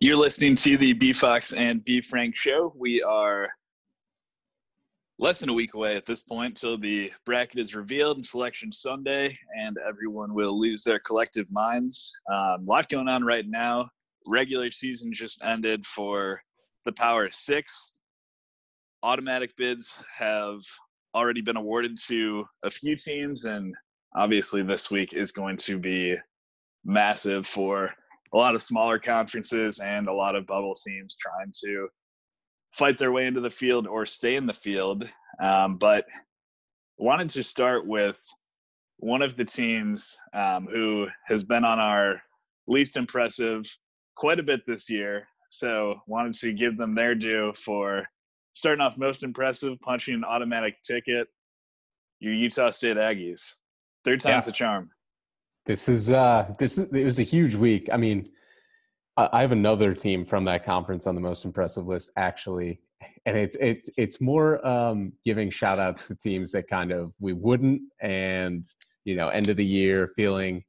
You're listening to the B Fox and B Frank show. We are less than a week away at this point till the bracket is revealed and selection Sunday, and everyone will lose their collective minds. Um, a lot going on right now. Regular season just ended for the Power Six. Automatic bids have already been awarded to a few teams, and obviously this week is going to be massive for a lot of smaller conferences and a lot of bubble teams trying to fight their way into the field or stay in the field. Um, but wanted to start with one of the teams um, who has been on our least impressive quite a bit this year. So wanted to give them their due for starting off most impressive, punching an automatic ticket. Your Utah State Aggies, third time's yeah. the charm. This is uh this is it was a huge week. I mean, I have another team from that conference on the most impressive list actually, and it's it's it's more um, giving shout outs to teams that kind of we wouldn't, and you know, end of the year feeling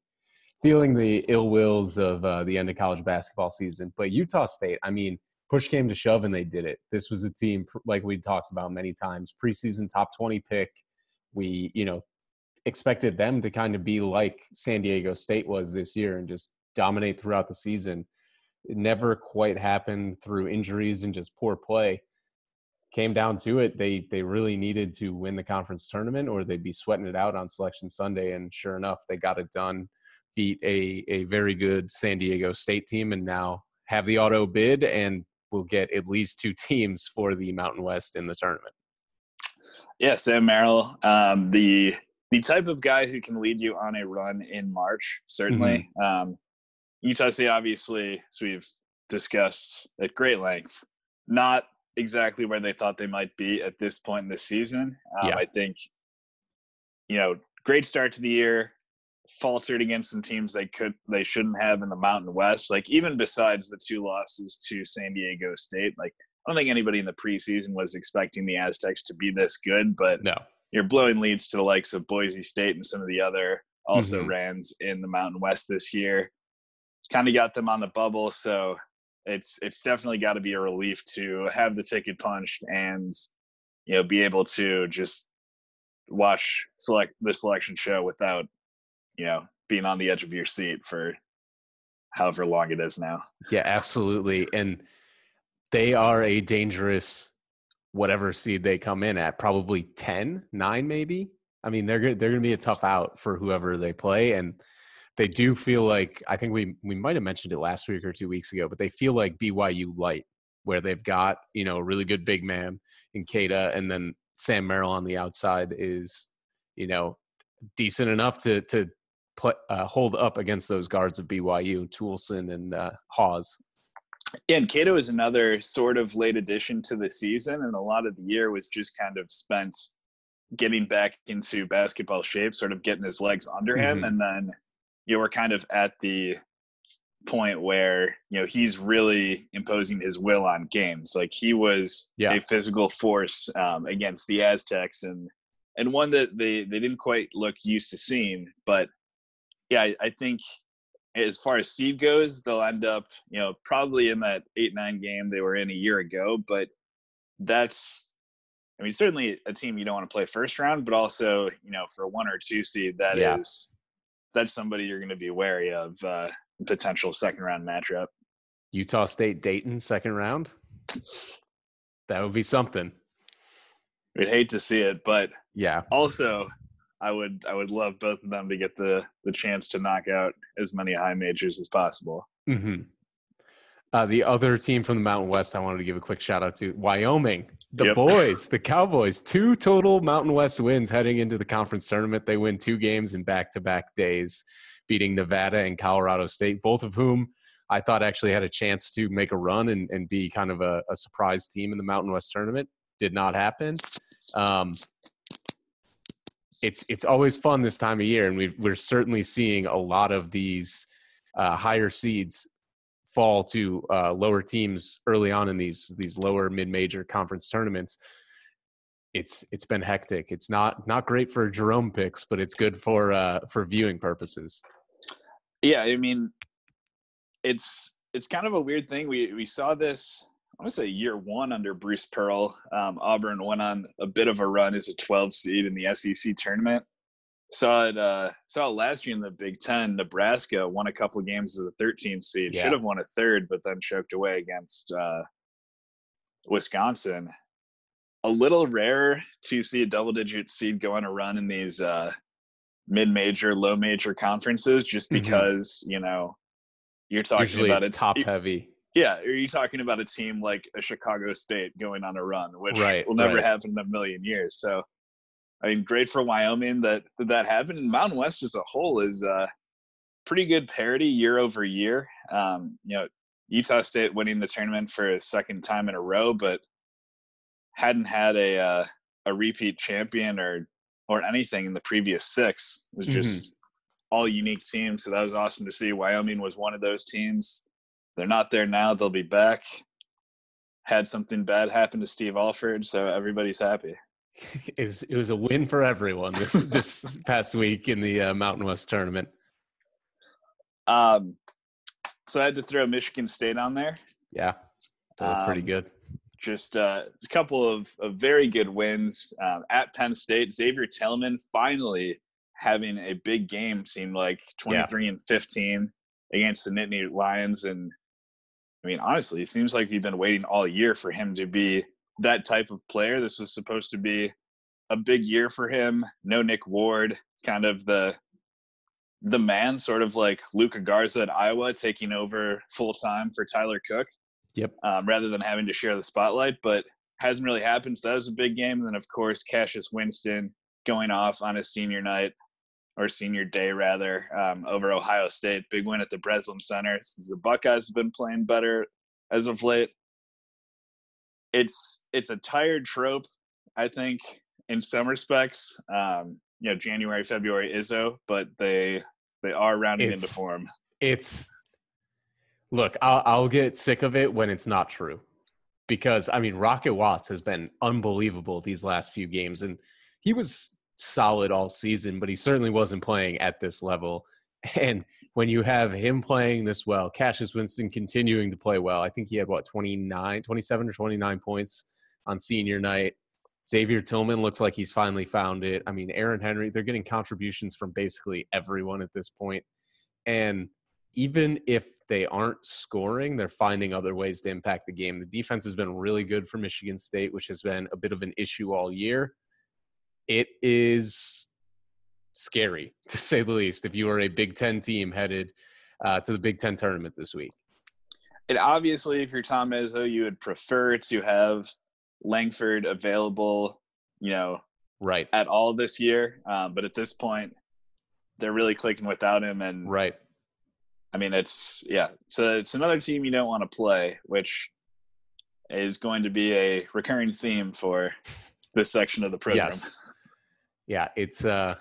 feeling the ill wills of uh, the end of college basketball season. But Utah State, I mean, push came to shove and they did it. This was a team like we talked about many times, preseason top twenty pick. We you know expected them to kind of be like San Diego State was this year and just dominate throughout the season. It never quite happened through injuries and just poor play. Came down to it, they they really needed to win the conference tournament or they'd be sweating it out on selection Sunday. And sure enough, they got it done, beat a a very good San Diego State team and now have the auto bid and will get at least two teams for the Mountain West in the tournament. Yeah, Sam Merrill, um, the the type of guy who can lead you on a run in March, certainly. Mm-hmm. Um, Utah State, obviously, as we've discussed at great length, not exactly where they thought they might be at this point in the season. Um, yeah. I think, you know, great start to the year, faltered against some teams they could they shouldn't have in the Mountain West. Like even besides the two losses to San Diego State, like I don't think anybody in the preseason was expecting the Aztecs to be this good, but no you're blowing leads to the likes of Boise State and some of the other also mm-hmm. Rans in the Mountain West this year. Kind of got them on the bubble, so it's it's definitely got to be a relief to have the ticket punched and you know be able to just watch select the selection show without you know being on the edge of your seat for however long it is now. Yeah, absolutely. And they are a dangerous whatever seed they come in at, probably 10, 9 maybe. I mean, they're they're going to be a tough out for whoever they play and they do feel like I think we we might have mentioned it last week or 2 weeks ago, but they feel like BYU light where they've got, you know, a really good big man in Queta and then Sam Merrill on the outside is, you know, decent enough to to put uh, hold up against those guards of BYU, Toolson and uh, Haws. Yeah, and Queta is another sort of late addition to the season, and a lot of the year was just kind of spent getting back into basketball shape, sort of getting his legs under him, mm-hmm. and then you know we're kind of at the point where you know he's really imposing his will on games. Like he was yeah. a physical force um, against the Aztecs, and and one that they they didn't quite look used to seeing. But yeah, I, I think as far as seed goes, they'll end up, you know, probably in that eight nine game they were in a year ago. But that's, I mean, certainly a team you don't want to play first round, but also, you know, for a one or two seed, that yeah. is that's somebody you're going to be wary of uh, potential second round matchup. Utah State Dayton second round. That would be something. We'd hate to see it, but yeah. Also, I would I would love both of them to get the the chance to knock out as many high majors as possible. Mm-hmm. Uh, the other team from the Mountain West, I wanted to give a quick shout out to Wyoming, the yep. boys, the Cowboys. Two total Mountain West wins heading into the conference tournament. They win two games in back to back days, beating Nevada and Colorado State, both of whom I thought actually had a chance to make a run and, and be kind of a, a surprise team in the Mountain West tournament. Did not happen. Um, it's it's always fun this time of year, and we we're certainly seeing a lot of these uh, higher seeds fall to uh, lower teams early on in these these lower mid major conference tournaments. It's it's been hectic. It's not not great for Jerome picks, but it's good for uh, for viewing purposes. Yeah, I mean, it's it's kind of a weird thing. We we saw this. I want to say year one under Bruce Pearl. Um, Auburn went on a bit of a run as a 12 seed in the SEC tournament. Saw it. Uh, saw it last year in the Big Ten. Nebraska won a couple games as a 13 seed. Yeah. Should have won a third, but then choked away against uh, Wisconsin. A little rare to see a double-digit seed go on a run in these uh, mid-major, low-major conferences, just Mhm. because you know you're talking Usually about it's a top heavy. Yeah, are you talking about a team like a Chicago State going on a run, which Right, will never right. happen in a million years? So, I mean, great for Wyoming that that happened. Mountain West as a whole is uh, pretty good parity year over year. Um, you know, Utah State winning the tournament for a second time in a row, but hadn't had a uh, a repeat champion or or anything in the previous six. It was Mhm. just all unique teams. So that was awesome to see. Wyoming was one of those teams. They're not there now. They'll be back. Had something bad happen to Steve Alford, so everybody's happy. Is it was a win for everyone this this past week in the uh, Mountain West tournament. Um, so I had to throw Michigan State on there. Yeah, they pretty Um, good. just uh, it's a couple of, of very good wins um, at Penn State. Xavier Tillman finally having a big game seemed like 23 and 15 against the Nittany Lions. And I mean, honestly, it seems like we've been waiting all year for him to be that type of player. This was supposed to be a big year for him. No Nick Ward. It's kind of the the man, sort of like Luka Garza at Iowa, taking over full time for Tyler Cook Yep. um, rather than having to share the spotlight. But hasn't really happened. So that was a big game. And then, of course, Cassius Winston going off on his senior night or senior day, rather, um, over Ohio State. Big win at the Breslin Center. Since the Buckeyes have been playing better as of late. It's it's a tired trope, I think, in some respects. Um, you know, January, February, Izzo, but they they are rounding into It's- form. It's look, I'll, I'll get sick of it when it's not true, because I mean, Rocket Watts has been unbelievable these last few games, and he was solid all season, but he certainly wasn't playing at this level. And when you have him playing this well, Cassius Winston continuing to play well, I think he had what 29, 27 or 29 points on senior night. Xavier Tillman looks like he's finally found it. I mean, Aaron Henry, they're getting contributions from basically everyone at this point. And even if they aren't scoring, they're finding other ways to impact the game. The defense has been really good for Michigan State, which has been a bit of an issue all year. It is scary, to say the least, if you are a Big Ten team headed uh, to the Big Ten tournament this week. And obviously, if you're Tom Izzo, you would prefer to have Langford available, you know, Right, at all this year. Um, but at this point, they're really clicking without him. And right. I mean, it's yeah, so it's another team you don't want to play, which is going to be a recurring theme for this section of the program. Yes. Yeah, it's a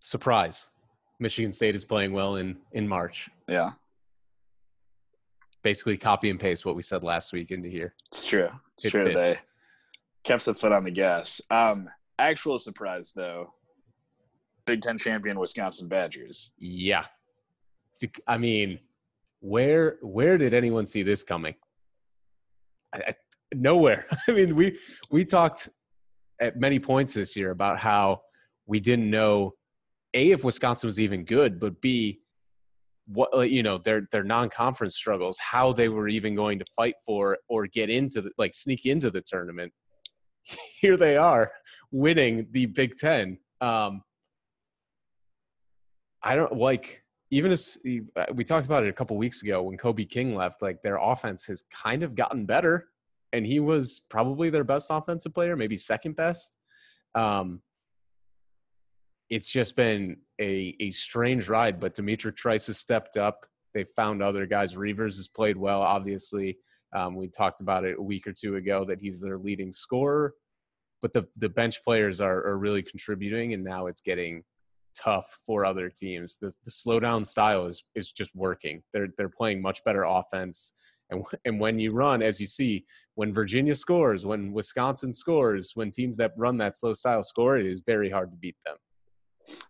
surprise. Michigan State is playing well in in March. Yeah, Basically, copy and paste what we said last week into here. it's true. It's It true. fits. They kept the foot on the gas. Um, actual surprise though, Big Ten champion Wisconsin Badgers. Yeah. I mean, where where did anyone see this coming? I, I, nowhere. I mean, we we talked at many points this year about how we didn't know a if Wisconsin was even good, but b what you know their their non-conference struggles, how they were even going to fight for or get into the like sneak into the tournament. Here they are winning the Big Ten. Um, I don't like even as we talked about it a couple weeks ago when Kobe King left, like their offense has kind of gotten better, and he was probably their best offensive player, maybe second best. Um, it's just been a a strange ride, but D'Mitrik Trice has stepped up. They've found other guys. Reuvers has played well, obviously. Um, we talked about it a week or two ago that he's their leading scorer, but the the bench players are, are really contributing, and now it's getting tough for other teams. The the slow down style is is just working. They're they're playing much better offense. And, and when you run, as you see, when Virginia scores, when Wisconsin scores, when teams that run that slow style score, it is very hard to beat them.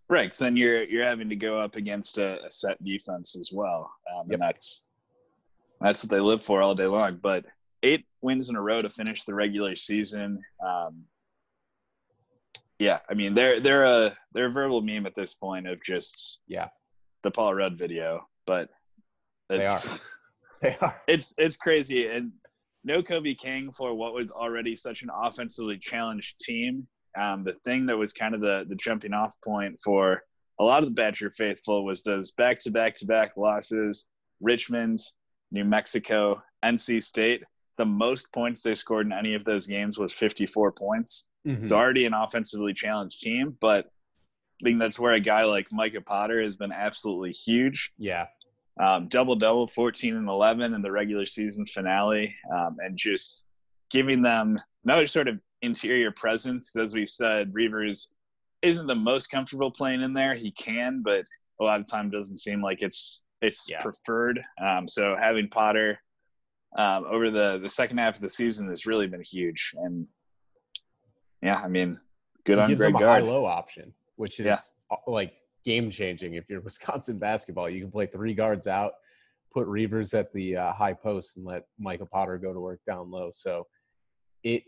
Right, 'cause then you're you're having to go up against a, a set defense as well, um, Yep. and that's That's what they live for all day long. But eight wins in a row to finish the regular season. Um, yeah, I mean they're they're a they're a verbal meme at this point of just yeah the Paul Rudd video, but they are they are it's it's crazy and no Kobe King for what was already such an offensively challenged team. Um, the thing that was kind of the the jumping off point for a lot of the Badger faithful was those back to back to back losses. Richmond, New Mexico, NC State. The most points they scored in any of those games was 54 points. Mm-hmm. It's already an offensively challenged team, but I think that's where a guy like Micah Potter has been absolutely huge. Yeah. Um, double double, 14 and 11 in the regular season finale, um, and just giving them another sort of interior presence. As we said, Reuvers isn't the most comfortable playing in there. He can, but a lot of time doesn't seem like it's it's yeah. preferred. Um, so having Potter um, over the the second half of the season has really been huge. And yeah, I mean, good it on gives Greg them a high low option, which is yeah. like game changing. If you're Wisconsin basketball, you can play three guards out, put Reuvers at the uh, high post, and let Micah Potter go to work down low. So it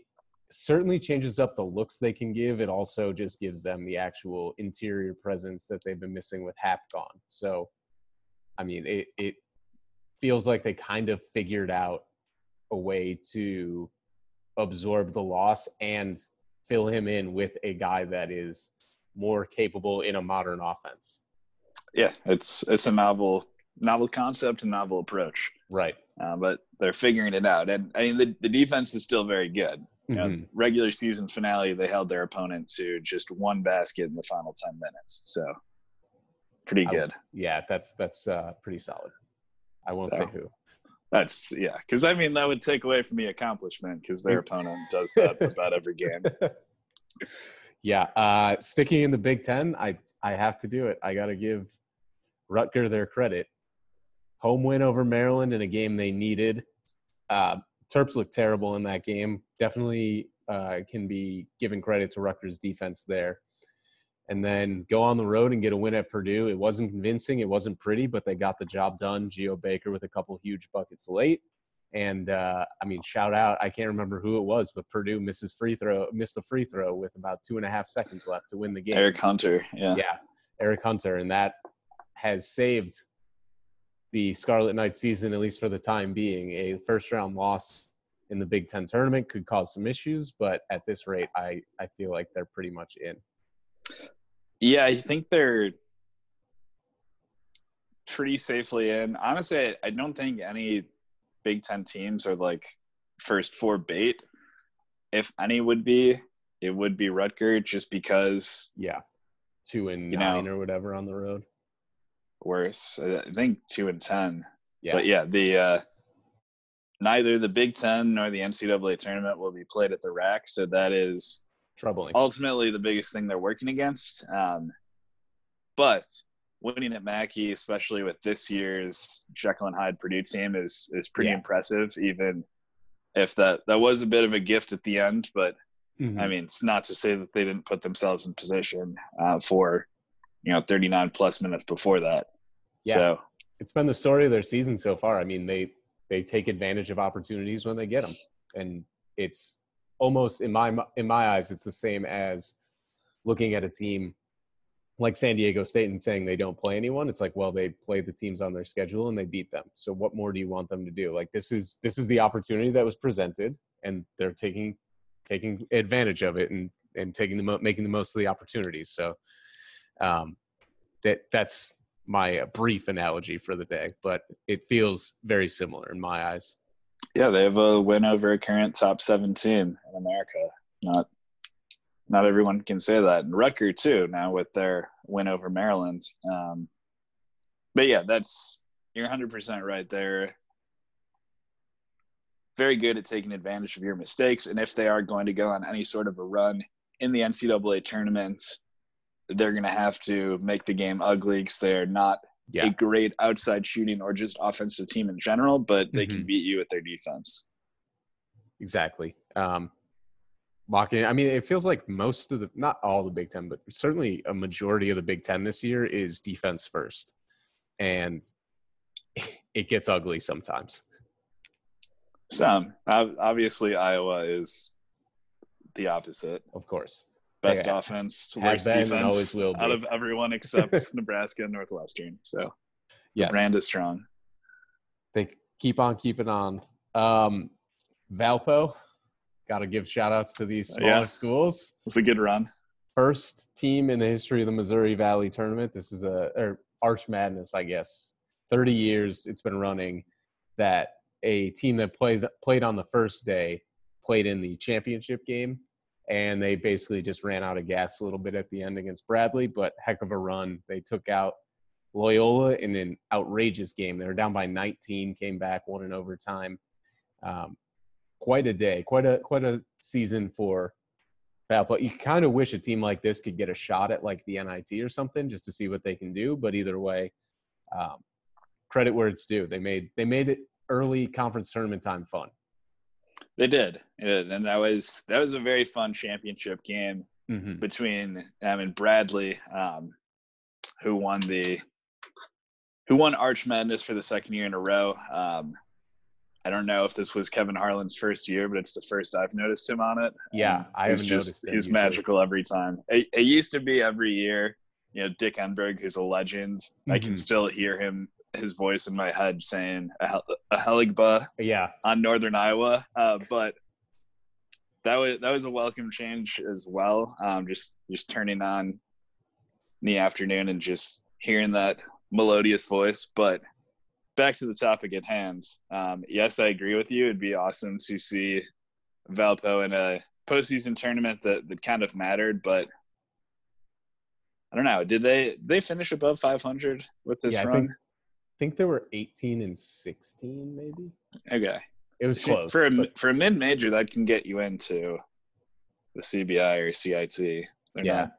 certainly changes up the looks they can give. It also just gives them the actual interior presence that they've been missing with Happ gone. So, I mean, it, it feels like they kind of figured out a way to absorb the loss and fill him in with a guy that is more capable in a modern offense. Yeah, it's it's a novel novel concept and novel approach. Right. Uh, but they're figuring it out, and I mean the, the defense is still very good. You know, mm-hmm. regular season finale, they held their opponent to just one basket in the final ten minutes. So pretty good. Yeah, that's that's uh, pretty solid. I won't so, say who. That's yeah, because I mean that would take away from the accomplishment because their opponent does that about every game. Yeah, uh, sticking in the Big Ten, I I have to do it. I got to give Rutger their credit. Home win over Maryland in a game they needed. Uh, Terps looked terrible in that game. Definitely uh, can be given credit to Rutgers' defense there. And then go on the road and get a win at Purdue. It wasn't convincing. It wasn't pretty, but they got the job done. Geo Baker with a couple huge buckets late. And uh, I mean, shout out! I can't remember who it was, but Purdue misses free throw, missed a free throw with about two and a half seconds left to win the game. Eric Hunter, yeah, yeah, Eric Hunter, and that has saved the Scarlet Knights season, at least for the time being. A first round loss in the Big Ten tournament could cause some issues, but at this rate, I I feel like they're pretty much in. Yeah, I think they're pretty safely in. Honestly, I don't think any Big Ten teams are like first four bait. If any would be, it would be Rutgers just because. Yeah, two and nine know, or whatever on the road. Worse, I think two and ten. Yeah. But yeah, the uh, neither the Big Ten nor the NCAA tournament will be played at the RAC, so that is troubling. Ultimately, the biggest thing they're working against. Um, but winning at Mackey, especially with this year's Jekyll and Hyde Purdue team, is is pretty yeah. impressive. Even if that that was a bit of a gift at the end, but mm-hmm. I mean, it's not to say that they didn't put themselves in position uh, for you know 39 plus minutes before that. Yeah, so, it's been the story of their season so far. I mean, they they take advantage of opportunities when they get them, and it's almost in my in my eyes, it's the same as looking at a team like San Diego State and saying they don't play anyone, it's like, well, they play the teams on their schedule and they beat them. So what more do you want them to do? Like this is this is the opportunity that was presented, and they're taking taking advantage of it and and taking the mo- making the most of the opportunities. So um, that that's my brief analogy for the day, but it feels very similar in my eyes. Yeah, they have a win over a current top seven team in America. Not not everyone can say that. And Rutger too now with their win over Maryland. Um, but yeah, that's you're 100% right there. Very good at taking advantage of your mistakes, and if they are going to go on any sort of a run in the NCAA tournaments, they're going to have to make the game ugly because they're not yeah. a great outside shooting or just offensive team in general, but they mm-hmm. can beat you with their defense. Exactly. Um, locking. I mean, it feels like most of the, not all the Big Ten, but certainly a majority of the Big Ten this year is defense first, and it gets ugly sometimes. Some obviously Iowa is the opposite. Of course, best yeah. offense, worst defense out of everyone except Nebraska and Northwestern. So, yeah, brand is strong. They keep on keeping on. Um, Valpo, got to give shout outs to these smaller yeah. schools. It's a good run. First team in the history of the Missouri Valley tournament. This is a or Arch Madness, I guess. Thirty years it's been running. That a team that plays played on the first day played in the championship game, and they basically just ran out of gas a little bit at the end against Bradley. But heck of a run. They took out Loyola in an outrageous game. They were down by 19, came back, won in overtime. Um, quite a day, quite a quite a season for Valpo. You kind of wish a team like this could get a shot at like the NIT or something just to see what they can do. But either way, um, credit where it's due. They made they made it early conference tournament time fun. They did, and that was that was a very fun championship game mm-hmm. between I mean Bradley, um, who won the who won Arch Madness for the second year in a row. Um, I don't know if this was Kevin Harlan's first year, but it's the first I've noticed him on it. Yeah, I have noticed. He's usually. magical every time. It, it, used to be every year. You know, Dick Enberg, who's a legend. Mm-hmm. I can mm-hmm. still hear him, his voice in my head saying a, a Heligba. Yeah, on Northern Iowa. Uh, but that was that was a welcome change as well. Um, just just turning on in the afternoon and just hearing that melodious voice, but back to the topic at hand. Um, yes, I agree with you. It'd be awesome to see Valpo in a postseason tournament that, that kind of mattered, but I don't know. Did they they finish above 500 with this yeah, run? I think, think they were 18 and 16, maybe. Okay, it was close for a but... for a mid major that can get you into the CBI or CIT. They're yeah. not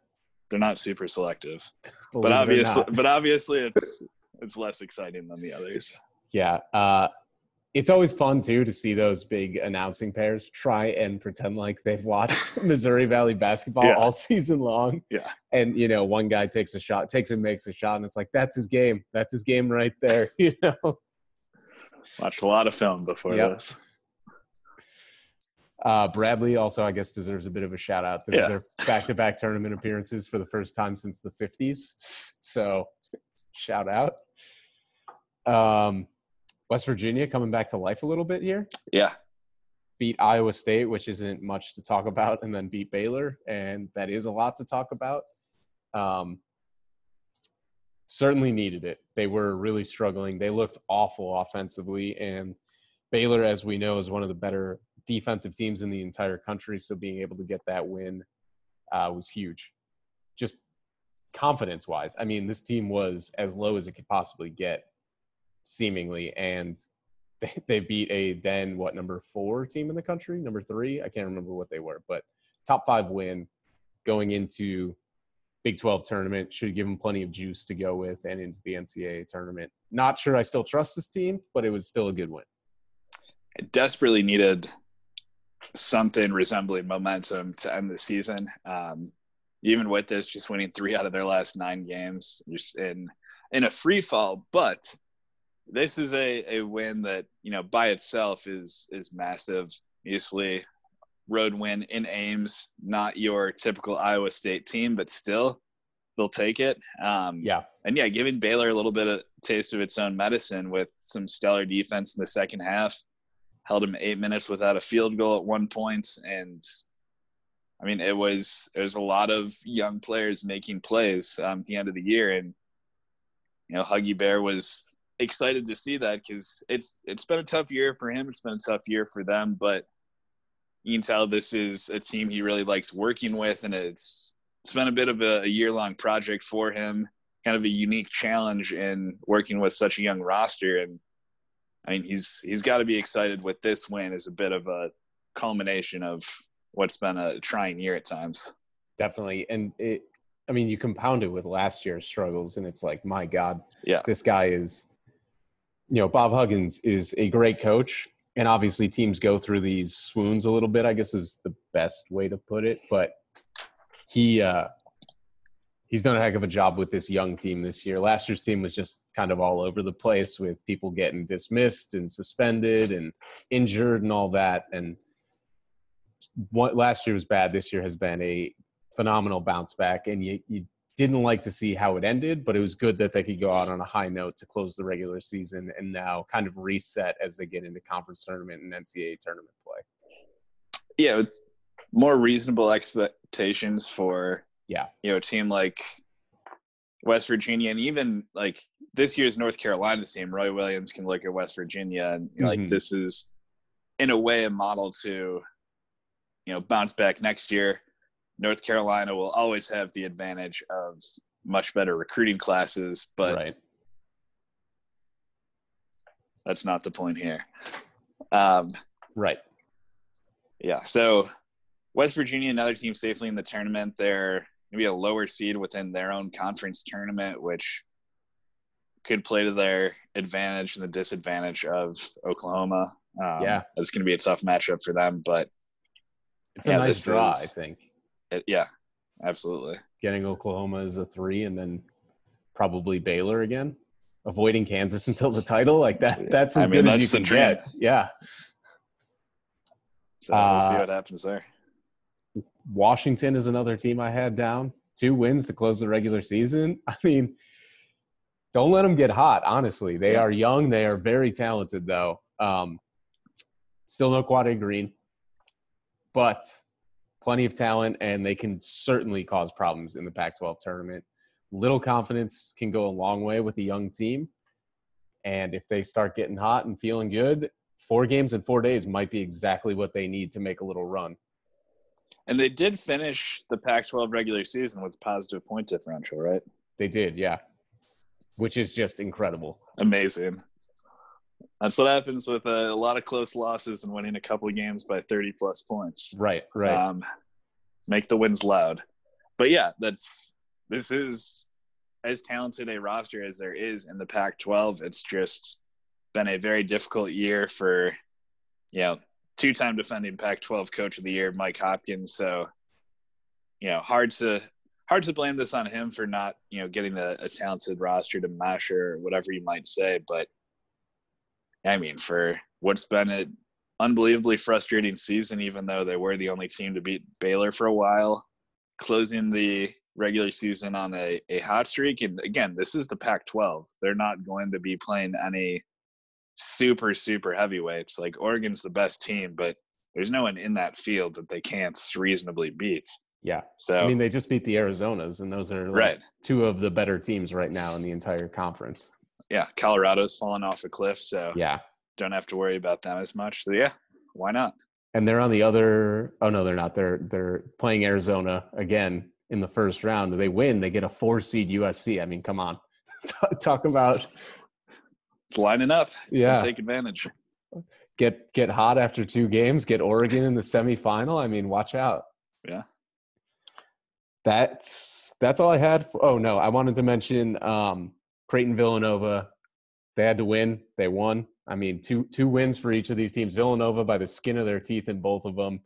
they're not super selective, Believe but obviously, but obviously, it's it's less exciting than the others. Yeah. Uh, it's always fun too to see those big announcing pairs try and pretend like they've watched Missouri Valley basketball yeah. all season long. Yeah. And you know, one guy takes a shot, takes and makes a shot, and it's like that's his game. That's his game right there. You know. Watched a lot of film before yep. this. Uh, Bradley also, I guess, deserves a bit of a shout out. This yeah. is their back-to-back tournament appearances for the first time since the '50s. So, shout out. Um, West Virginia coming back to life a little bit here. Yeah. Beat Iowa State, which isn't much to talk about, and then beat Baylor, and that is a lot to talk about. Um, certainly needed it. They were really struggling. They looked awful offensively, and Baylor, as we know, is one of the better defensive teams in the entire country. So being able to get that win uh, was huge. Just confidence wise, I mean, this team was as low as it could possibly get seemingly, and they, they beat a then what number four team in the country, number three. I can't remember what they were, but top five win going into Big 12 tournament should give them plenty of juice to go with and into the NCAA tournament. Not sure I still trust this team, but it was still a good win. I desperately needed something resembling momentum to end the season. Um, even with this, just winning three out of their last nine games, just in in a free fall. But this is a, a win that you know by itself is is massive. Obviously, road win in Ames, not your typical Iowa State team, but still they'll take it. Um, yeah, and yeah, giving Baylor a little bit of taste of its own medicine with some stellar defense in the second half. Held him eight minutes without a field goal at one point, and I mean it was there's a lot of young players making plays um, at the end of the year, and you know Huggy Bear was excited to see that because it's it's been a tough year for him. It's been a tough year for them, but you can tell this is a team he really likes working with, and it's it's been a bit of a, a year long project for him. Kind of a unique challenge in working with such a young roster, and I mean he's he's got to be excited with this win as a bit of a culmination of what's been a trying year at times. Definitely, and it. I mean, you compound it with last year's struggles, and it's like, my God, yeah, this guy is you know, Bob Huggins is a great coach. And obviously, teams go through these swoons a little bit, I guess is the best way to put it. But he, uh, he's done a heck of a job with this young team this year. Last year's team was just kind of all over the place with people getting dismissed and suspended and injured and all that. And what last year was bad. This year has been a phenomenal bounce back. And you, you didn't like to see how it ended, but it was good that they could go out on a high note to close the regular season and now kind of reset as they get into conference tournament and NCAA tournament play. Yeah, it's more reasonable expectations for yeah, you know, a team like West Virginia and even like this year's North Carolina team, Roy Williams can look at West Virginia and you know, mm-hmm. like this is in a way a model to you know bounce back next year. North Carolina will always have the advantage of much better recruiting classes, but right. that's not the point here. Um, right. Yeah. So West Virginia, another team safely in the tournament. They're maybe a lower seed within their own conference tournament, which could play to their advantage and the disadvantage of Oklahoma. Um, yeah, it's going to be a tough matchup for them, but it's a nice draw, is, I think. It, yeah, absolutely. Getting Oklahoma as a three, and then probably Baylor again, avoiding Kansas until the title. Like that. That's as I mean, good as you can dream. get. Yeah. So we'll see uh, what happens there. Washington is another team I had down. Two wins to close the regular season. I mean, don't let them get hot. Honestly, they yeah. are young. They are very talented, though. Um, still no Quade Green, but plenty of talent, and they can certainly cause problems in the Pac-12 tournament. Little confidence can go a long way with a young team, and if they start getting hot and feeling good, four games in four days might be exactly what they need to make a little run. And they did finish the Pac-12 regular season with positive point differential, right? They did, yeah. Which is just incredible. Amazing. That's what happens with a, a lot of close losses and winning a couple of games by 30 plus points. Right, right. Um, make the wins loud. But yeah, that's this is as talented a roster as there is in the Pac-12. It's just been a very difficult year for you know two-time defending Pac-12 Coach of the Year, Mike Hopkins. So, you know, hard to hard to blame this on him for not, you know, getting a, a talented roster to mesh or whatever you might say. But I mean, for what's been an unbelievably frustrating season, even though they were the only team to beat Baylor for a while, closing the regular season on a, a hot streak. And again, this is the Pac 12. They're not going to be playing any super super heavyweights. Like Oregon's the best team, but there's no one in that field that they can't reasonably beat. Yeah. So I mean, they just beat the Arizonas, and those are like right. two of the better teams right now in the entire conference. Yeah, Colorado's fallen off a cliff, so yeah, don't have to worry about them as much. So yeah, why not? And they're on the other. Oh no, they're not. They're they're playing Arizona again in the first round. They win. They get a four seed USC. I mean, come on, talk about it's lining up. Yeah, take advantage. Get get hot after two games. Get Oregon in the semifinal. I mean, watch out. Yeah. That's that's all I had. For, oh no, I wanted to mention um, Creighton Villanova. They had to win. They won. I mean, two two wins for each of these teams. Villanova by the skin of their teeth in both of them.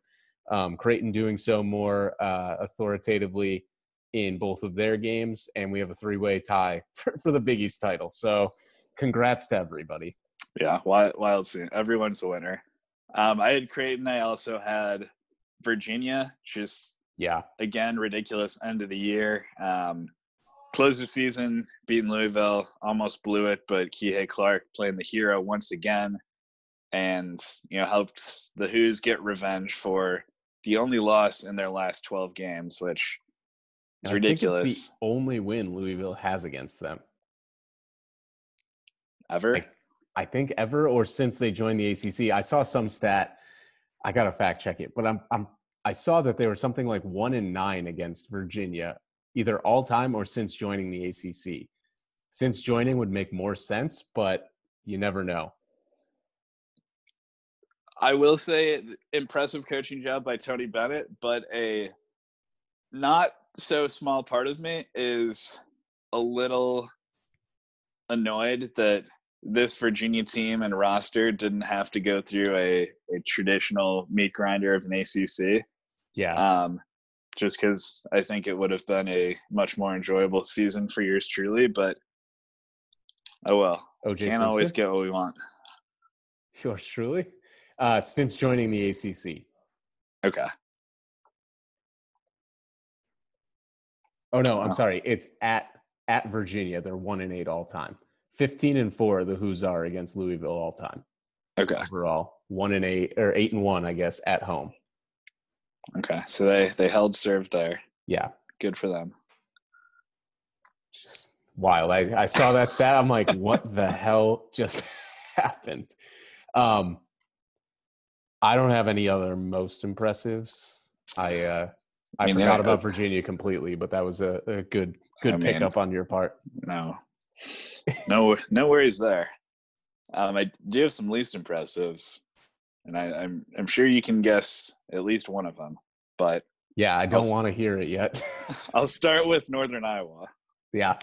Um, Creighton doing so more uh, authoritatively in both of their games, and we have a three way tie for, for the Big East title. So congrats to everybody. Yeah, wild, wild scene. Everyone's a winner. Um, I had Creighton. I also had Virginia. Just yeah, again, ridiculous end of the year. Um, closed the season, beating Louisville, almost blew it, but Kihei Clark playing the hero once again, and you know helped the Hoos get revenge for the only loss in their last twelve games, which is I ridiculous. the only win Louisville has against them ever. I, I think ever or since they joined the ACC. I saw some stat. I gotta fact check it, but I'm I'm I saw that they were something like one in nine against Virginia, either all time or since joining the ACC. Since joining would make more sense, but you never know. I will say impressive coaching job by Tony Bennett, but a not so small part of me is a little annoyed that this Virginia team and roster didn't have to go through a, a traditional meat grinder of an ACC. Yeah. Um, just because I think it would have been a much more enjoyable season for yours truly. But oh well, OJ can't Simpson? always get what we want. yours truly. Uh, since joining the ACC. Okay, Oh no, I'm Wow. sorry. It's at at Virginia. They're one and eight all time. Fifteen and four. The Hoos are against Louisville all time okay, overall. One and eight or eight and one, I guess, at home. Okay. So they they held serve there. Yeah, Good for them. just wild. I, I saw that stat. I'm like, what the hell just happened? Um, I don't have any other most impressives. I uh, I, I mean, forgot about Virginia completely, but that was a, a good good I mean- pickup on your part. No, no, no worries there. Um, I do have some least impressives, and I, I'm I'm sure you can guess at least one of them. But Yeah, I don't want to hear it yet. I'll start with Northern Iowa. yeah,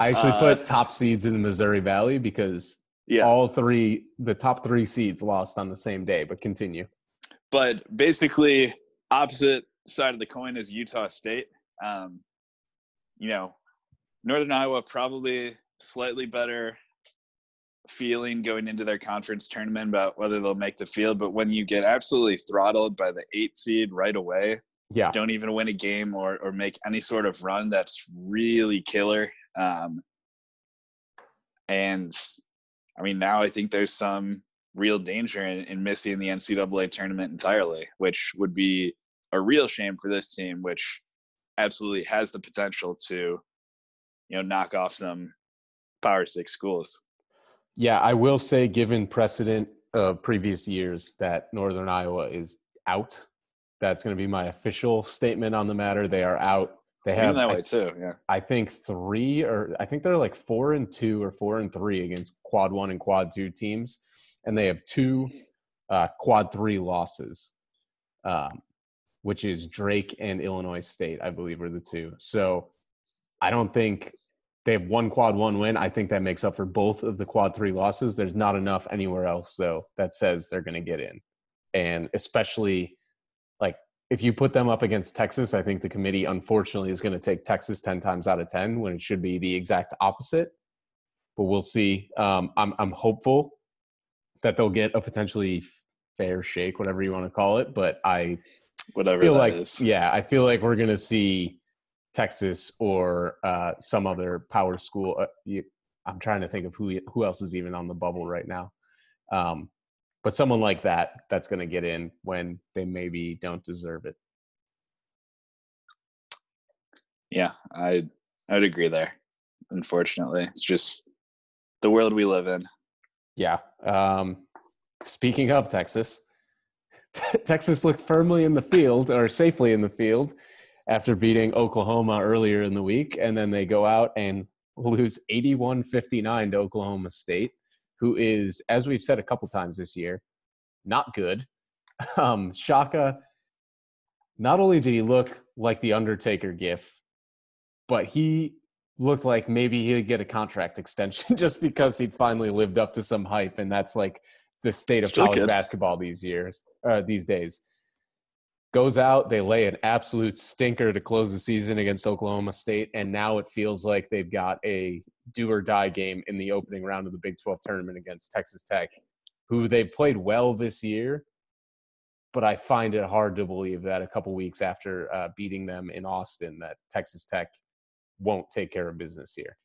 I actually Uh, put top seeds in the Missouri Valley because Yeah, all three, the top three seeds, lost on the same day. But continue. but basically opposite side of the coin is Utah State. Um, you know, Northern Iowa probably slightly better feeling going into their conference tournament about whether they'll make the field. But when you get absolutely throttled by the eight seed right away, Yeah, don't even win a game or or make any sort of run, that's really killer. Um, and I mean, now I think there's some real danger in, in missing the NCAA tournament entirely, which would be a real shame for this team, which absolutely has the potential to, you know, knock off some Power Six schools. Yeah, I will say, given precedent of previous years, that Northern Iowa is out. That's going to be my official statement on the matter. They are out. They have, that I, way too, yeah. I think, three or I think they're like four and two or four and three against quad one and quad two teams, and they have two uh, quad three losses, um, which is Drake and Illinois State, I believe, are the two. So I don't think they have one quad one win. I think that makes up for both of the quad three losses. There's not enough anywhere else though that says they're going to get in, and especially like if you put them up against Texas, I think the committee unfortunately is going to take Texas ten times out of ten when it should be the exact opposite. But we'll see. Um, I'm I'm hopeful that they'll get a potentially fair shake, whatever you want to call it. But I Whatever feel like is. yeah, I feel like we're gonna see Texas or uh, some other power school. Uh, you, I'm trying to think of who who else is even on the bubble right now, um, but someone like that that's gonna get in when they maybe don't deserve it. Yeah, I I would agree there. Unfortunately, it's just the world we live in. Yeah. Um, speaking of Texas, Texas looked firmly in the field or safely in the field after beating Oklahoma earlier in the week. And then they go out and lose 81 59 to Oklahoma State, who is, as we've said a couple times this year, not good. Um, Shaka, not only did he look like the Undertaker gif, but he looked like maybe he'd get a contract extension just because he'd finally lived up to some hype, and that's like the state of Still college good. basketball these years, uh, these days. Goes out, they lay an absolute stinker to close the season against Oklahoma State, and now it feels like they've got a do or die game in the opening round of the Big 12 tournament against Texas Tech, who they've played well this year. But I find it hard to believe that a couple weeks after uh, beating them in Austin, that Texas Tech won't take care of business here.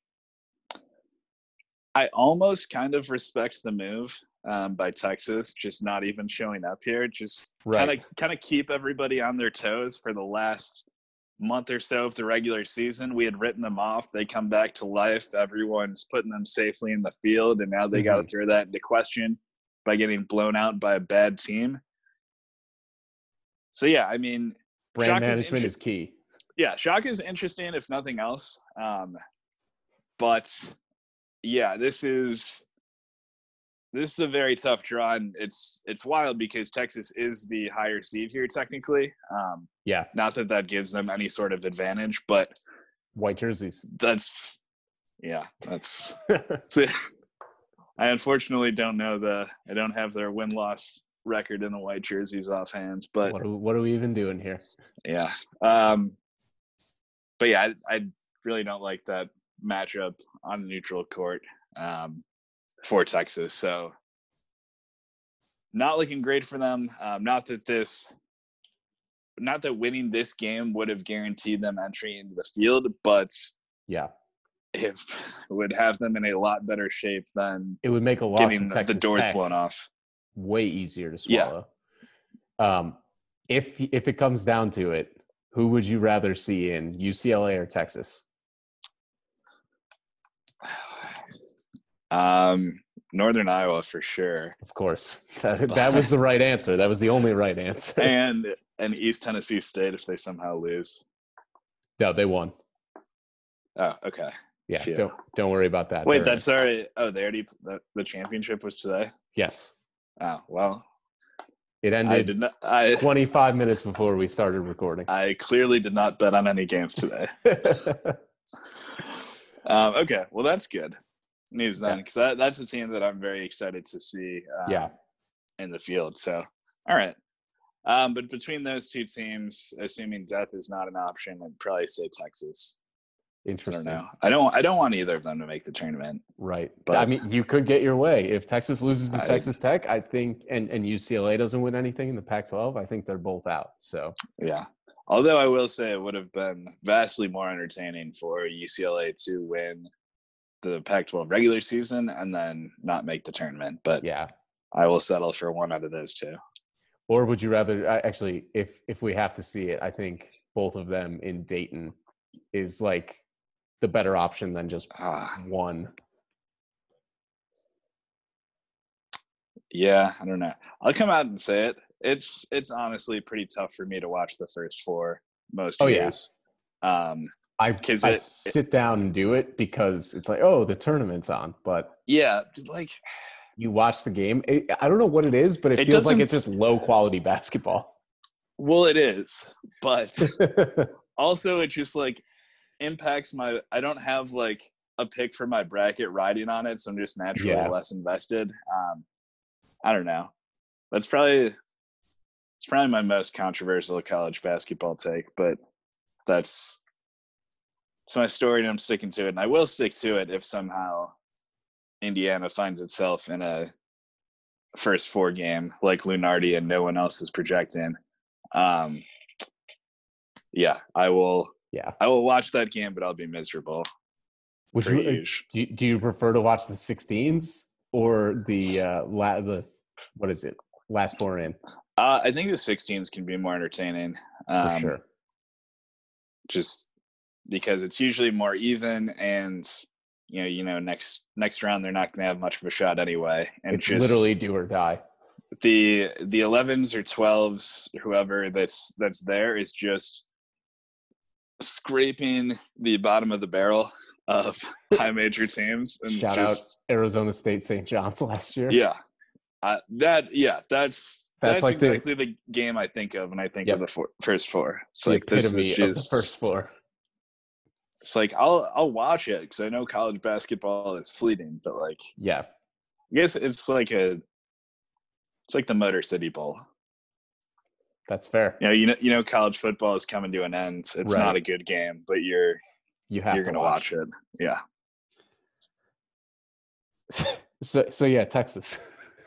I almost kind of respect the move um, by Texas, just not even showing up here. Just kind of kind of keep everybody on their toes for the last month or so of the regular season. We had written them off. They come back to life. Everyone's putting them safely in the field, and now they got to throw that into question by getting blown out by a bad team. So yeah, I mean, Brand Shaka's management inter- is key. yeah, shock is interesting if nothing else. Um, but yeah, this is this is a very tough draw, and it's it's wild because Texas is the higher seed here technically. Um, Yeah, not that that gives them any sort of advantage, but white jerseys. that's yeah, that's. I unfortunately don't know the I don't have their win loss record in the white jerseys offhand, but what are, what are we even doing here? yeah. Um, but yeah, I, I really don't like that matchup on the neutral court um, for Texas. So not looking great for them. Um, not that this, not that winning this game would have guaranteed them entry into the field, but Yeah, it would have them in a lot better shape than it would make a loss getting Texas the doors Tech blown off. way easier to Yeah. swallow. Um, if if it comes down to it, who would you rather see in UCLA or Texas? Um, Northern Iowa for sure, Of course, that, that was the right answer. That was the only right answer. and and East Tennessee State if they somehow lose. No, they won. Oh, okay. Yeah, Phew. don't don't worry about that. Wait, They're- that's already. Oh, they already. The, the championship was today. yes. Oh well, It ended not. I 25 minutes before we started recording. I clearly did not bet on any games today. Um, okay, well that's good news then, because that, that's a team that I'm very excited to see. Um, yeah, in the field. So, all right. Um, but between those two teams, assuming death is not an option, I'd probably say Texas. I don't interesting. know. I don't. I don't want either of them to make the tournament. Right. But- I mean, you could get your way if Texas loses to I- Texas Tech. I think, and and UCLA doesn't win anything in the Pac-12. I think they're both out. So Yeah. Although I will say it would have been vastly more entertaining for UCLA to win the Pac-12 regular season and then not make the tournament. But yeah. I will settle for one out of those two. Or would you rather? Actually, if if we have to see it, I think both of them in Dayton is like the better option than just Ah, one. yeah, I don't know. I'll come out and say it. It's it's honestly pretty tough for me to watch the first four most Oh, yeah. years. Um, I, I it- sit down and do it because it's like, oh, the tournament's on. But yeah, like you watch the game. It, I don't know what it is, but it, It feels like it's just low quality basketball. well, it is, but also it just like impacts my. I don't have like a pick for my bracket riding on it, so I'm just naturally Yeah. less invested. Um, I don't know. That's probably it's probably my most controversial college basketball take, but that's it's my story and I'm sticking to it. And I will stick to it if somehow Indiana finds itself in a first four game like Lunardi and no one else is projecting. Um, yeah, I will. yeah. I will watch that game, but I'll be miserable. Would you, uh, do, you- do you prefer to watch the 16s or the uh la, the what is it last four in Uh, I think the 16s can be more entertaining. for Um, sure Just because it's usually more even, and you know, you know, next next round they're not going to have much of a shot anyway. And it's just literally do or die the the 11s or 12s, whoever that's that's there is just scraping the bottom of the barrel of high major teams, and shout just out arizona state st john's last year yeah, uh, that yeah, that's That's that's, like the- exactly the, game I think of when I think Yep. of the four, first four. It's the like this is the just first four it's like I'll I'll watch it because I know college basketball is fleeting, but like yeah I guess it's like a it's like the Motor City Bowl. that's fair You know, you know, you know, college football is coming to an end. It's Right. not a good game, but you're you have you're to gonna watch, watch. it. Yeah, so so yeah texas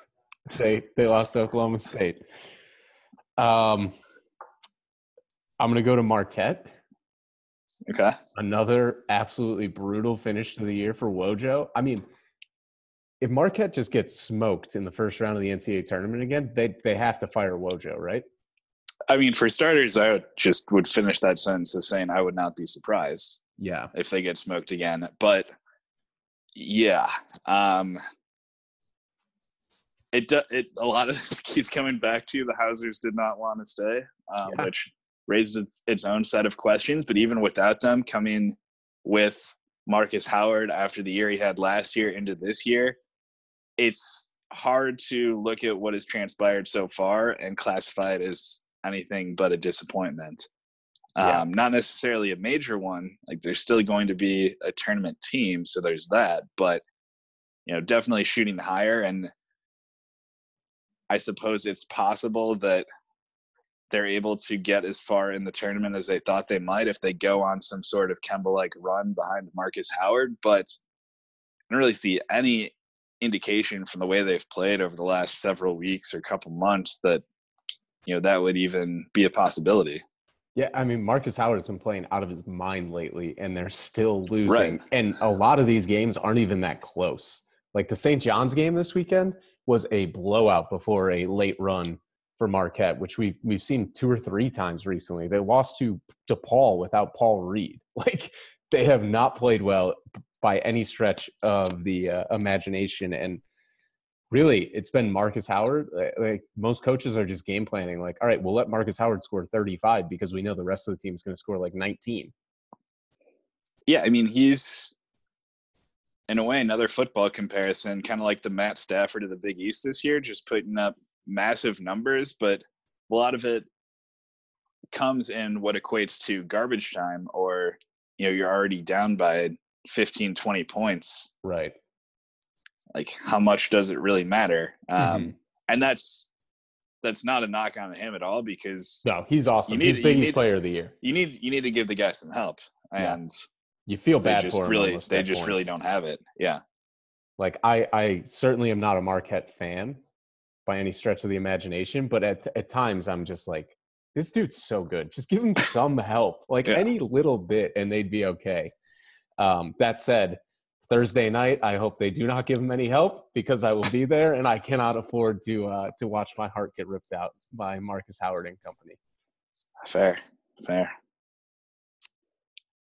they they lost to oklahoma state um i'm gonna go to marquette okay. another absolutely brutal finish to the year for Wojo. I mean, if Marquette just gets smoked in the first round of the NCAA tournament again, they they have to fire Wojo, right? I mean, for starters, I would just would finish that sentence as saying I would not be surprised Yeah. if they get smoked again. But yeah, um, it it a lot of this keeps coming back to you. the Hausers did not want to stay, um, Yeah. which raised its, its own set of questions. But even without them coming with Marcus Howard after the year he had last year into this year, it's hard to look at what has transpired so far and classify it as anything but a disappointment. Yeah. Um, not necessarily a major one. Like there's still going to be a tournament team, so there's that. But you know, definitely shooting higher. And I suppose it's possible that they're able to get as far in the tournament as they thought they might if they go on some sort of Kemba like run behind Marcus Howard. But I don't really see any indication from the way they've played over the last several weeks or couple months that you know that would even be a possibility. Yeah, I mean Marcus Howard has been playing out of his mind lately, and they're still losing. Right. And a lot of these games aren't even that close. Like the St. John's game this weekend was a blowout before a late run for Marquette, which we've we've seen two or three times recently. They lost to DePaul without Paul Reed. Like they have not played well by any stretch of the uh, imagination, and really it's been Marcus Howard. Like most coaches are just game planning, like, all right, we'll let Marcus Howard score 35 because we know the rest of the team is going to score like 19. Yeah, I mean he's in a way another football comparison, kind of like the Matt Stafford of the Big East this year, just putting up massive numbers, but a lot of it comes in what equates to garbage time or you know you're already down by 15 20 points right like how much does it really matter um Mhm. and that's that's not a knock on him at all because No, he's awesome. need- he's biggest Player of the Year. you need you need to give the guy some help Yeah. and You feel bad just for him. really they just really don't have it yeah Like I, I certainly am not a Marquette fan by any stretch of the imagination, but at at times I'm just like, this dude's so good. Just give him some help, like Yeah. any little bit, and they'd be okay. Um, that said, Thursday night, I hope they do not give him any help because I will be there, and I cannot afford to uh, to watch my heart get ripped out by Marcus Howard and company. fair fair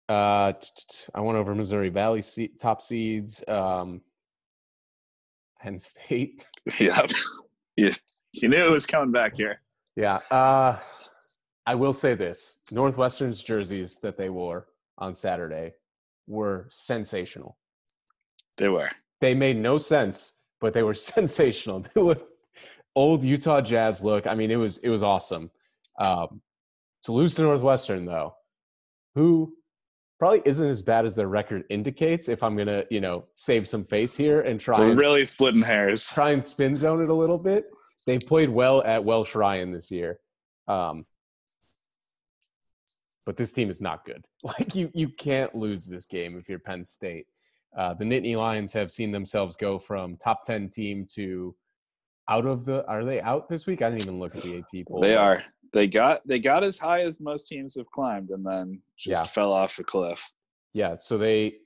Uh, t- t- t- I went over Missouri Valley se- top seeds. Um, Penn State. yeah you, you knew it was coming back here Yeah. Uh, I will say this Northwestern's jerseys that they wore on Saturday were sensational. they were They made no sense, but they were sensational. They look old Utah Jazz look. I mean, it was it was awesome. Um, to lose to Northwestern though, who probably isn't as bad as their record indicates. If I'm gonna, you know, save some face here and try we're and really splitting hairs try and spin zone it a little bit. They played well at Welsh Ryan this year. Um, but this team is not good. Like you, you can't lose this game if you're Penn State. Uh, the Nittany Lions have seen themselves go from top ten team to out of the. Are they out this week? I didn't even look at the AP poll. They are. They got they got as high as most teams have climbed, and then just Yeah. fell off the cliff. Yeah, so they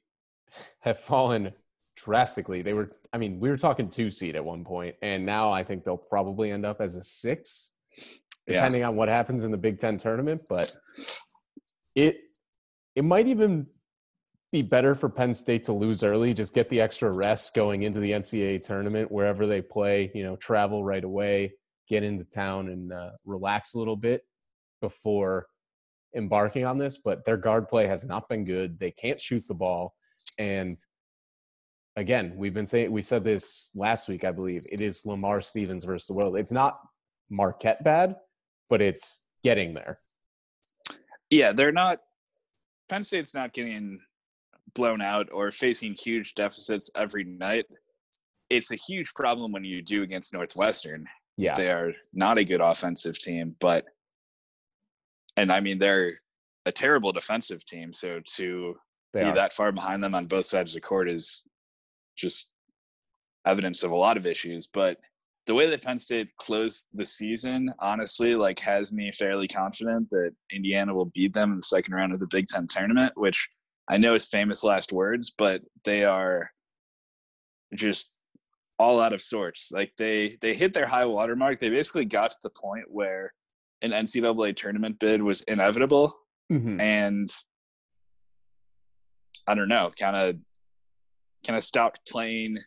have fallen drastically. They were, I mean, we were talking two seed at one point, and now I think they'll probably end up as a six, Yeah. depending on what happens in the Big Ten tournament. But it it might even be better for Penn State to lose early, just get the extra rest going into the NCAA tournament wherever they play. You know, travel right away, get into town, and uh, relax a little bit before embarking on this, but their guard play has not been good. They can't shoot the ball. And again, we've been saying, we said this last week, I believe. It is Lamar Stevens versus the world. It's not Marquette bad, but it's getting there. Yeah, they're not. Penn State's not getting blown out or facing huge deficits every night. It's a huge problem when you do against Northwestern. Yeah. They are not a good offensive team, but and I mean they're a terrible defensive team. So to They be are. that far behind them on both sides of the court is just evidence of a lot of issues. But the way that Penn State closed the season, honestly, like has me fairly confident that Indiana will beat them in the second round of the Big Ten tournament, which I know is famous last words, but they are just all out of sorts. Like they they hit their high water mark. They basically got to the point where an NCAA tournament bid was inevitable Mhm. and I don't know, kind of kind of stopped playing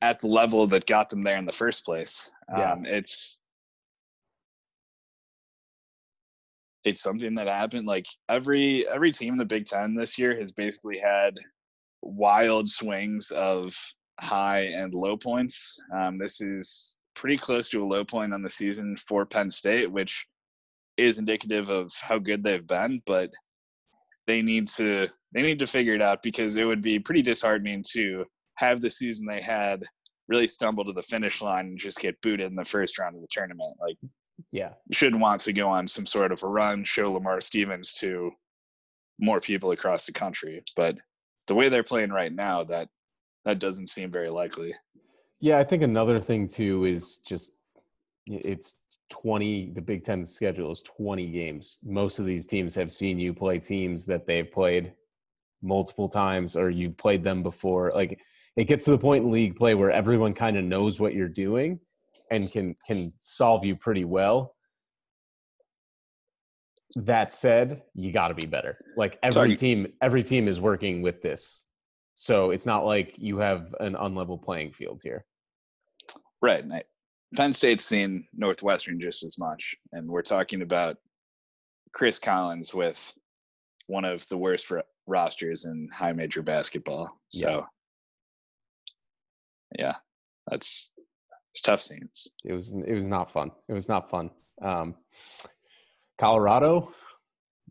at the level that got them there in the first place. Yeah. Um, it's it's something that happened. Like every every team in the Big Ten this year has basically had wild swings of high and low points. Um, this is pretty close to a low point on the season for Penn State, which is indicative of how good they've been. But they need to they need to figure it out because it would be pretty disheartening to have the season they had really stumble to the finish line and just get booted in the first round of the tournament. Like, yeah, you should want to go on some sort of a run, show Lamar Stevens to more people across the country. But the way they're playing right now, that that doesn't seem very likely. Yeah, I think another thing too is just it's 20 the Big 10 schedule is 20 games. Most of these teams have seen you play teams that they've played multiple times or you've played them before. Like it gets to the point in league play where everyone kind of knows what you're doing and can can solve you pretty well. That said, you got to be better. Like every Sorry. team every team is working with this. So it's not like you have an unlevel playing field here. Right. Penn State's seen Northwestern just as much, and we're talking about Chris Collins with one of the worst rosters in high major basketball. So, yeah, yeah that's it's tough scenes. It was it was not fun. It was not fun. Um, Colorado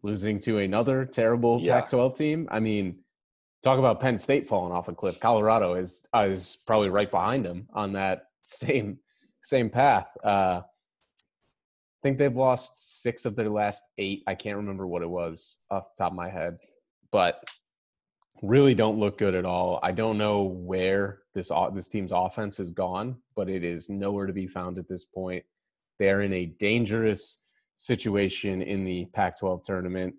losing to another terrible yeah. Pac-12 team. I mean, talk about Penn State falling off a cliff. Colorado is is probably right behind them on that same same path. Uh, I think they've lost six of their last eight. I can't remember what it was off the top of my head, but really don't look good at all. I don't know where this this team's offense has gone, but it is nowhere to be found at this point. They're in a dangerous situation in the Pac-12 tournament.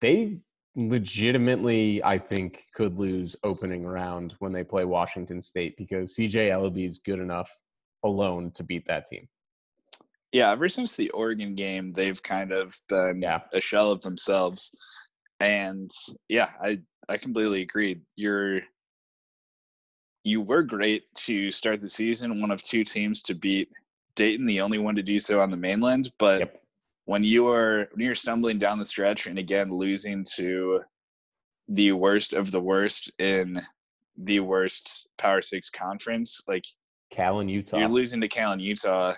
They legitimately, I think, could lose opening round when they play Washington State because CJ Elleby is good enough alone to beat that team. Yeah, ever since the Oregon game, they've kind of been yeah. a shell of themselves. And yeah, I I completely agree. You're you were great to start the season, one of two teams to beat Dayton, the only one to do so on the mainland. But yep. When you are when you're stumbling down the stretch and again losing to the worst of the worst in the worst Power Six conference, like Cal and Utah. You're losing to Cal and Utah,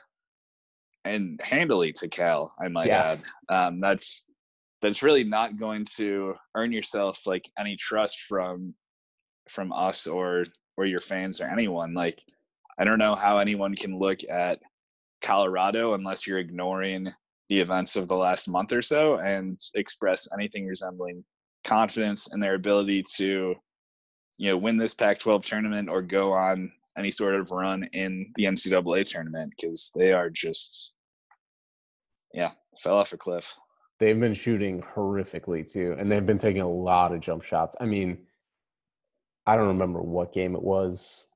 and handily to Cal. I might yeah. add. Um, that's that's really not going to earn yourself like any trust from from us or or your fans or anyone. Like, I don't know how anyone can look at Colorado unless you're ignoring the events of the last month or so and express anything resembling confidence in their ability to you know win this Pac-12 tournament or go on any sort of run in the NCAA tournament because they are just yeah fell off a cliff. They've been shooting horrifically too, and they've been taking a lot of jump shots. I mean, I don't remember what game it was.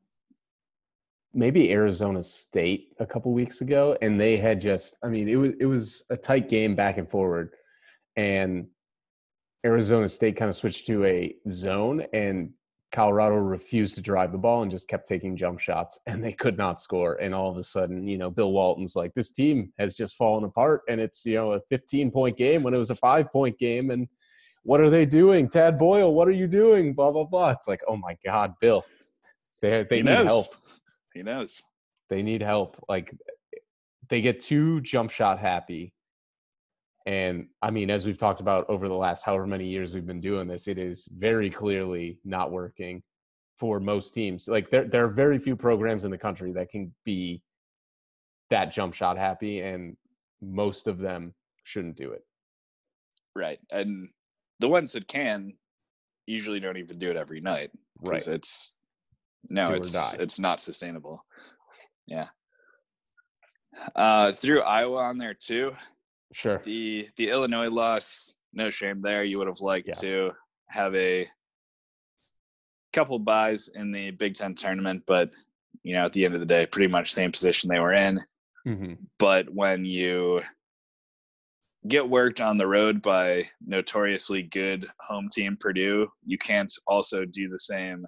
Maybe Arizona State a couple weeks ago, and they had just. I mean, it was it was a tight game back and forward, and Arizona State kind of switched to a zone, and Colorado refused to drive the ball and just kept taking jump shots and they could not score. And all of a sudden, you know, Bill Walton's like, this team has just fallen apart and it's, you know, a 15 point game when it was a five point game. And what are they doing? Tad Boyle, what are you doing? Blah, blah, blah. It's like, oh my God, Bill. They, they need help. He knows. They need help. Like they get too jump shot happy and I mean, as we've talked about over the last however many years we've been doing this, it is very clearly not working for most teams. Like there, there are very few programs in the country that can be that jump shot happy, and most of them shouldn't do it. Right, and the ones that can usually don't even do it every night. Right, it's no, it's it's not sustainable. Yeah. Uh, through Iowa on there too. Sure. The the Illinois loss, no shame there. You would have liked yeah. to have a couple buys in the Big Ten tournament, but you know, at the end of the day, pretty much same position they were in. Mm-hmm. But when you get worked on the road by notoriously good home team Purdue, you can't also do the same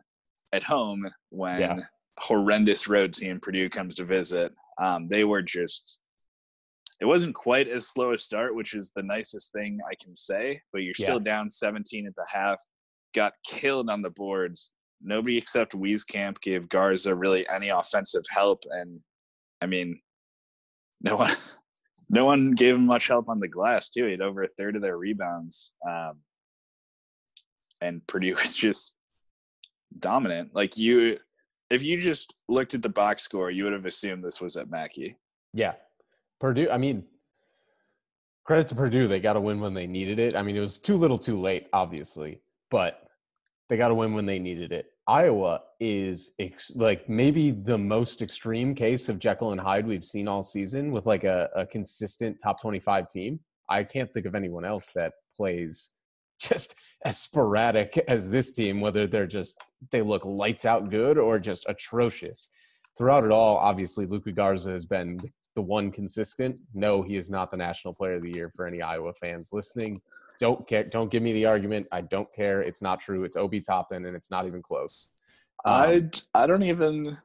at home when yeah. horrendous road team Purdue comes to visit. Um, they were just it wasn't quite as slow a start, which is the nicest thing I can say, but you're still yeah. down 17 at the half, got killed on the boards. Nobody except Wieskamp gave Garza really any offensive help. And I mean, no one no one gave him much help on the glass too. He had over a third of their rebounds. Um, and Purdue was just dominant. Like you if you just looked at the box score, you would have assumed this was at Mackey. Yeah. Purdue, I mean, credit to Purdue. They got to win when they needed it. I mean, it was too little too late, obviously, but they got to win when they needed it. Iowa is ex- like maybe the most extreme case of Jekyll and Hyde we've seen all season with like a, a consistent top 25 team. I can't think of anyone else that plays just as sporadic as this team, whether they're just they look lights out good or just atrocious. Throughout it all, obviously Luka Garza has been the one consistent. No, he is not the national player of the year for any Iowa fans listening. Don't care. Don't give me the argument. I don't care. It's not true. It's Obi Toppin, and it's not even close. Um, I I don't even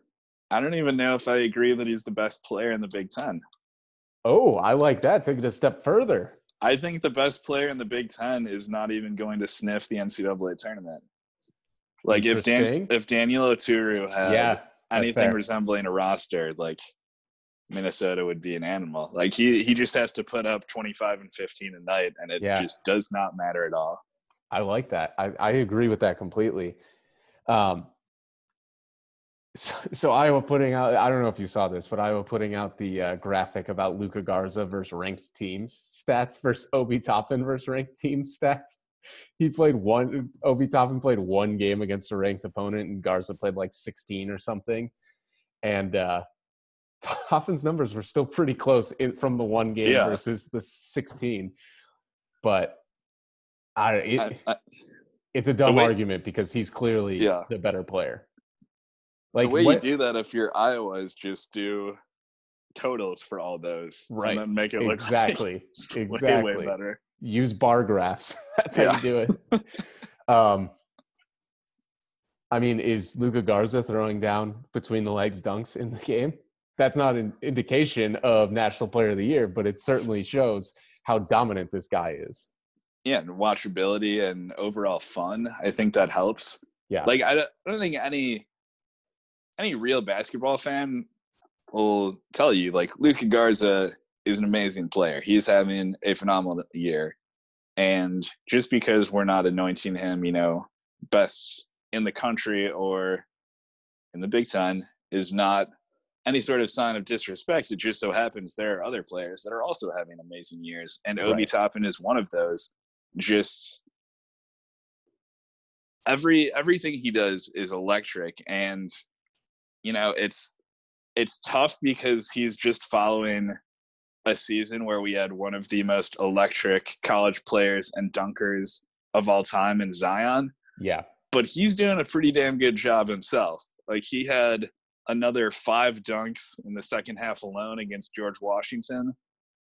I don't even know if I agree that he's the best player in the Big Ten. Oh, I like that. Take it a step further. I think the best player in the Big Ten is not even going to sniff the NCAA tournament. Like if Dan, if Daniel Oturu had yeah, anything resembling a roster, like Minnesota would be an animal. Like he he just has to put up 25 and 15 a night, and it yeah. just does not matter at all. I like that. I, I agree with that completely. Um, so, so, Iowa putting out, I don't know if you saw this, but Iowa putting out the uh, graphic about Luka Garza versus ranked teams stats versus Obi Toppin versus ranked team stats. He played one, Obi Toppin played one game against a ranked opponent, and Garza played like 16 or something. And uh, Toppin's numbers were still pretty close in, from the one game yeah. versus the 16. But I, it, I, I, it's a dumb way, argument because he's clearly yeah. the better player. Like the way what, you do that if you're Iowa is just do totals for all those, right? And then make it look exactly, like exactly. Way, way better. Use bar graphs. That's how you do it. um, I mean, is Luka Garza throwing down between the legs dunks in the game? That's not an indication of National Player of the Year, but it certainly shows how dominant this guy is. Yeah, and watchability and overall fun. I think that helps. Yeah. Like I don't, I don't think any any real basketball fan will tell you like Luka Garza is an amazing player. He's having a phenomenal year. And just because we're not anointing him, you know, best in the country or in the Big Ten is not any sort of sign of disrespect. It just so happens there are other players that are also having amazing years. And Obi right. Toppin is one of those. Just every everything he does is electric and you know it's it's tough because he's just following a season where we had one of the most electric college players and dunkers of all time in Zion. Yeah. But he's doing a pretty damn good job himself. Like he had another five dunks in the second half alone against George Washington,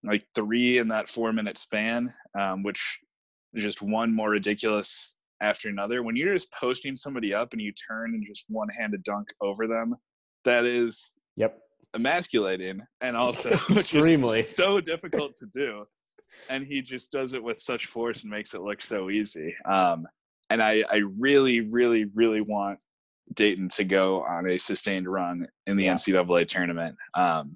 like three in that four minute span, um, which just one more ridiculous after another. When you're just posting somebody up and you turn and just one handed dunk over them, that is yep emasculating and also extremely so difficult to do. And he just does it with such force and makes it look so easy. Um, and I, I really, really, really want Dayton to go on a sustained run in the yeah. NCAA tournament. Um,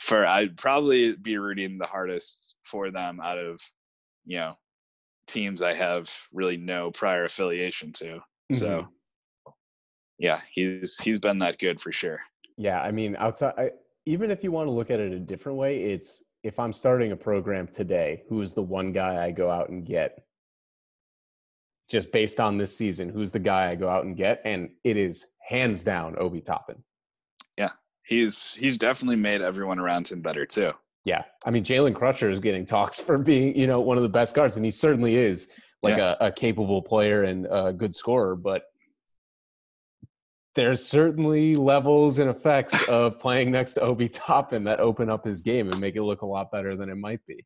for I'd probably be rooting the hardest for them out of you know teams I have really no prior affiliation to. Mm-hmm. So yeah, he's he's been that good for sure. Yeah, I mean, outside, I, even if you want to look at it a different way, it's if I'm starting a program today, who is the one guy I go out and get? Just based on this season, who's the guy I go out and get? And it is hands down Obi Toppin. Yeah, he's he's definitely made everyone around him better too. Yeah, I mean Jalen Crutcher is getting talks for being you know one of the best guards, and he certainly is like yeah. a, a, capable player and a good scorer. But there's certainly levels and effects of playing next to Obi Toppin that open up his game and make it look a lot better than it might be.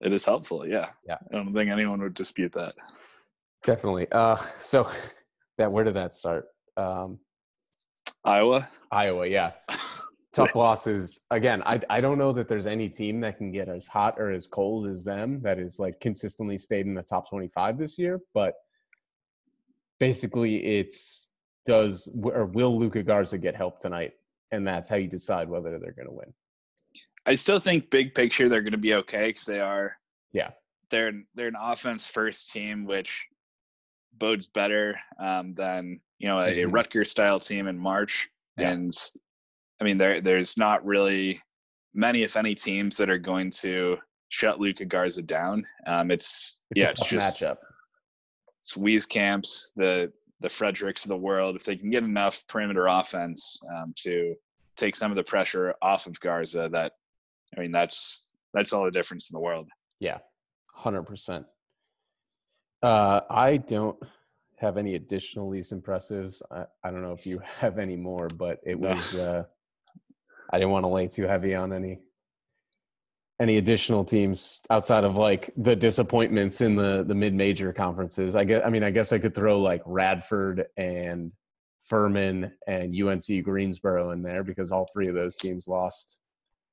It is helpful, yeah. Yeah. I don't think anyone would dispute that. Definitely. Uh, so that where did that start? Um, Iowa. Iowa, yeah. Tough losses. Again, I I don't know that there's any team that can get as hot or as cold as them that is like consistently stayed in the top 25 this year, but basically it's does or will Luka Garza get help tonight? And that's how you decide whether they're going to win. I still think big picture they're going to be okay because they are. Yeah. They're they're an offense first team, which bodes better um, than you know a, a Mhm. Rutgers style team in March. Yeah. And I mean, there there's not really many, if any, teams that are going to shut Luka Garza down. Um, it's, It's yeah, a it's just matchup. it's camps, the the Fredricks of the world. If they can get enough perimeter offense um, to take some of the pressure off of Garza, that I mean, that's that's all the difference in the world. Yeah, hundred percent. Uh, I don't have any additional least impressives. I, I don't know if you have any more, but it No. was. Uh, I didn't want to lay too heavy on any any additional teams outside of like the disappointments in the the mid major conferences. I guess. I mean, I guess I could throw like Radford and Furman and UNC Greensboro in there because all three of those teams lost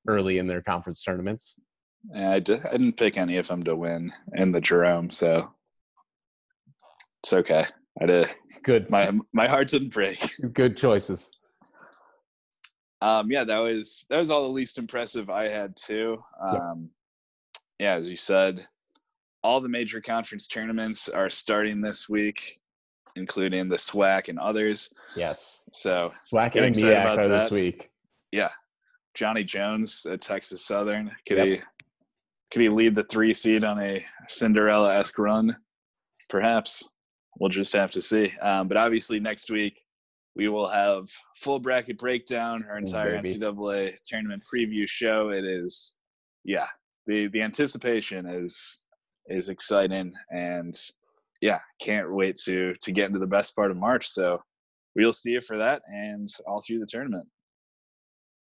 early in their conference tournaments. And I, di- I didn't pick any of them to win in the Jerome, so it's okay. I did. Good, My my heart didn't break. good choices. Um, yeah, that was that was all the least impressive I had too. Um, yeah, as you said, all the major conference tournaments are starting this week, including the SWAC and others. Yes. So SWAC and MEAC are this week. yeah, Johnny Jones at Texas Southern. Could Yep. he could he lead the three seed on a Cinderella esque run? Perhaps. We'll just have to see. Um, but obviously next week we will have full bracket breakdown, our entire. NCAA tournament preview show. It is yeah, the the anticipation is is exciting and yeah, can't wait to to get into the best part of March. So we'll see you for that and all through the tournament.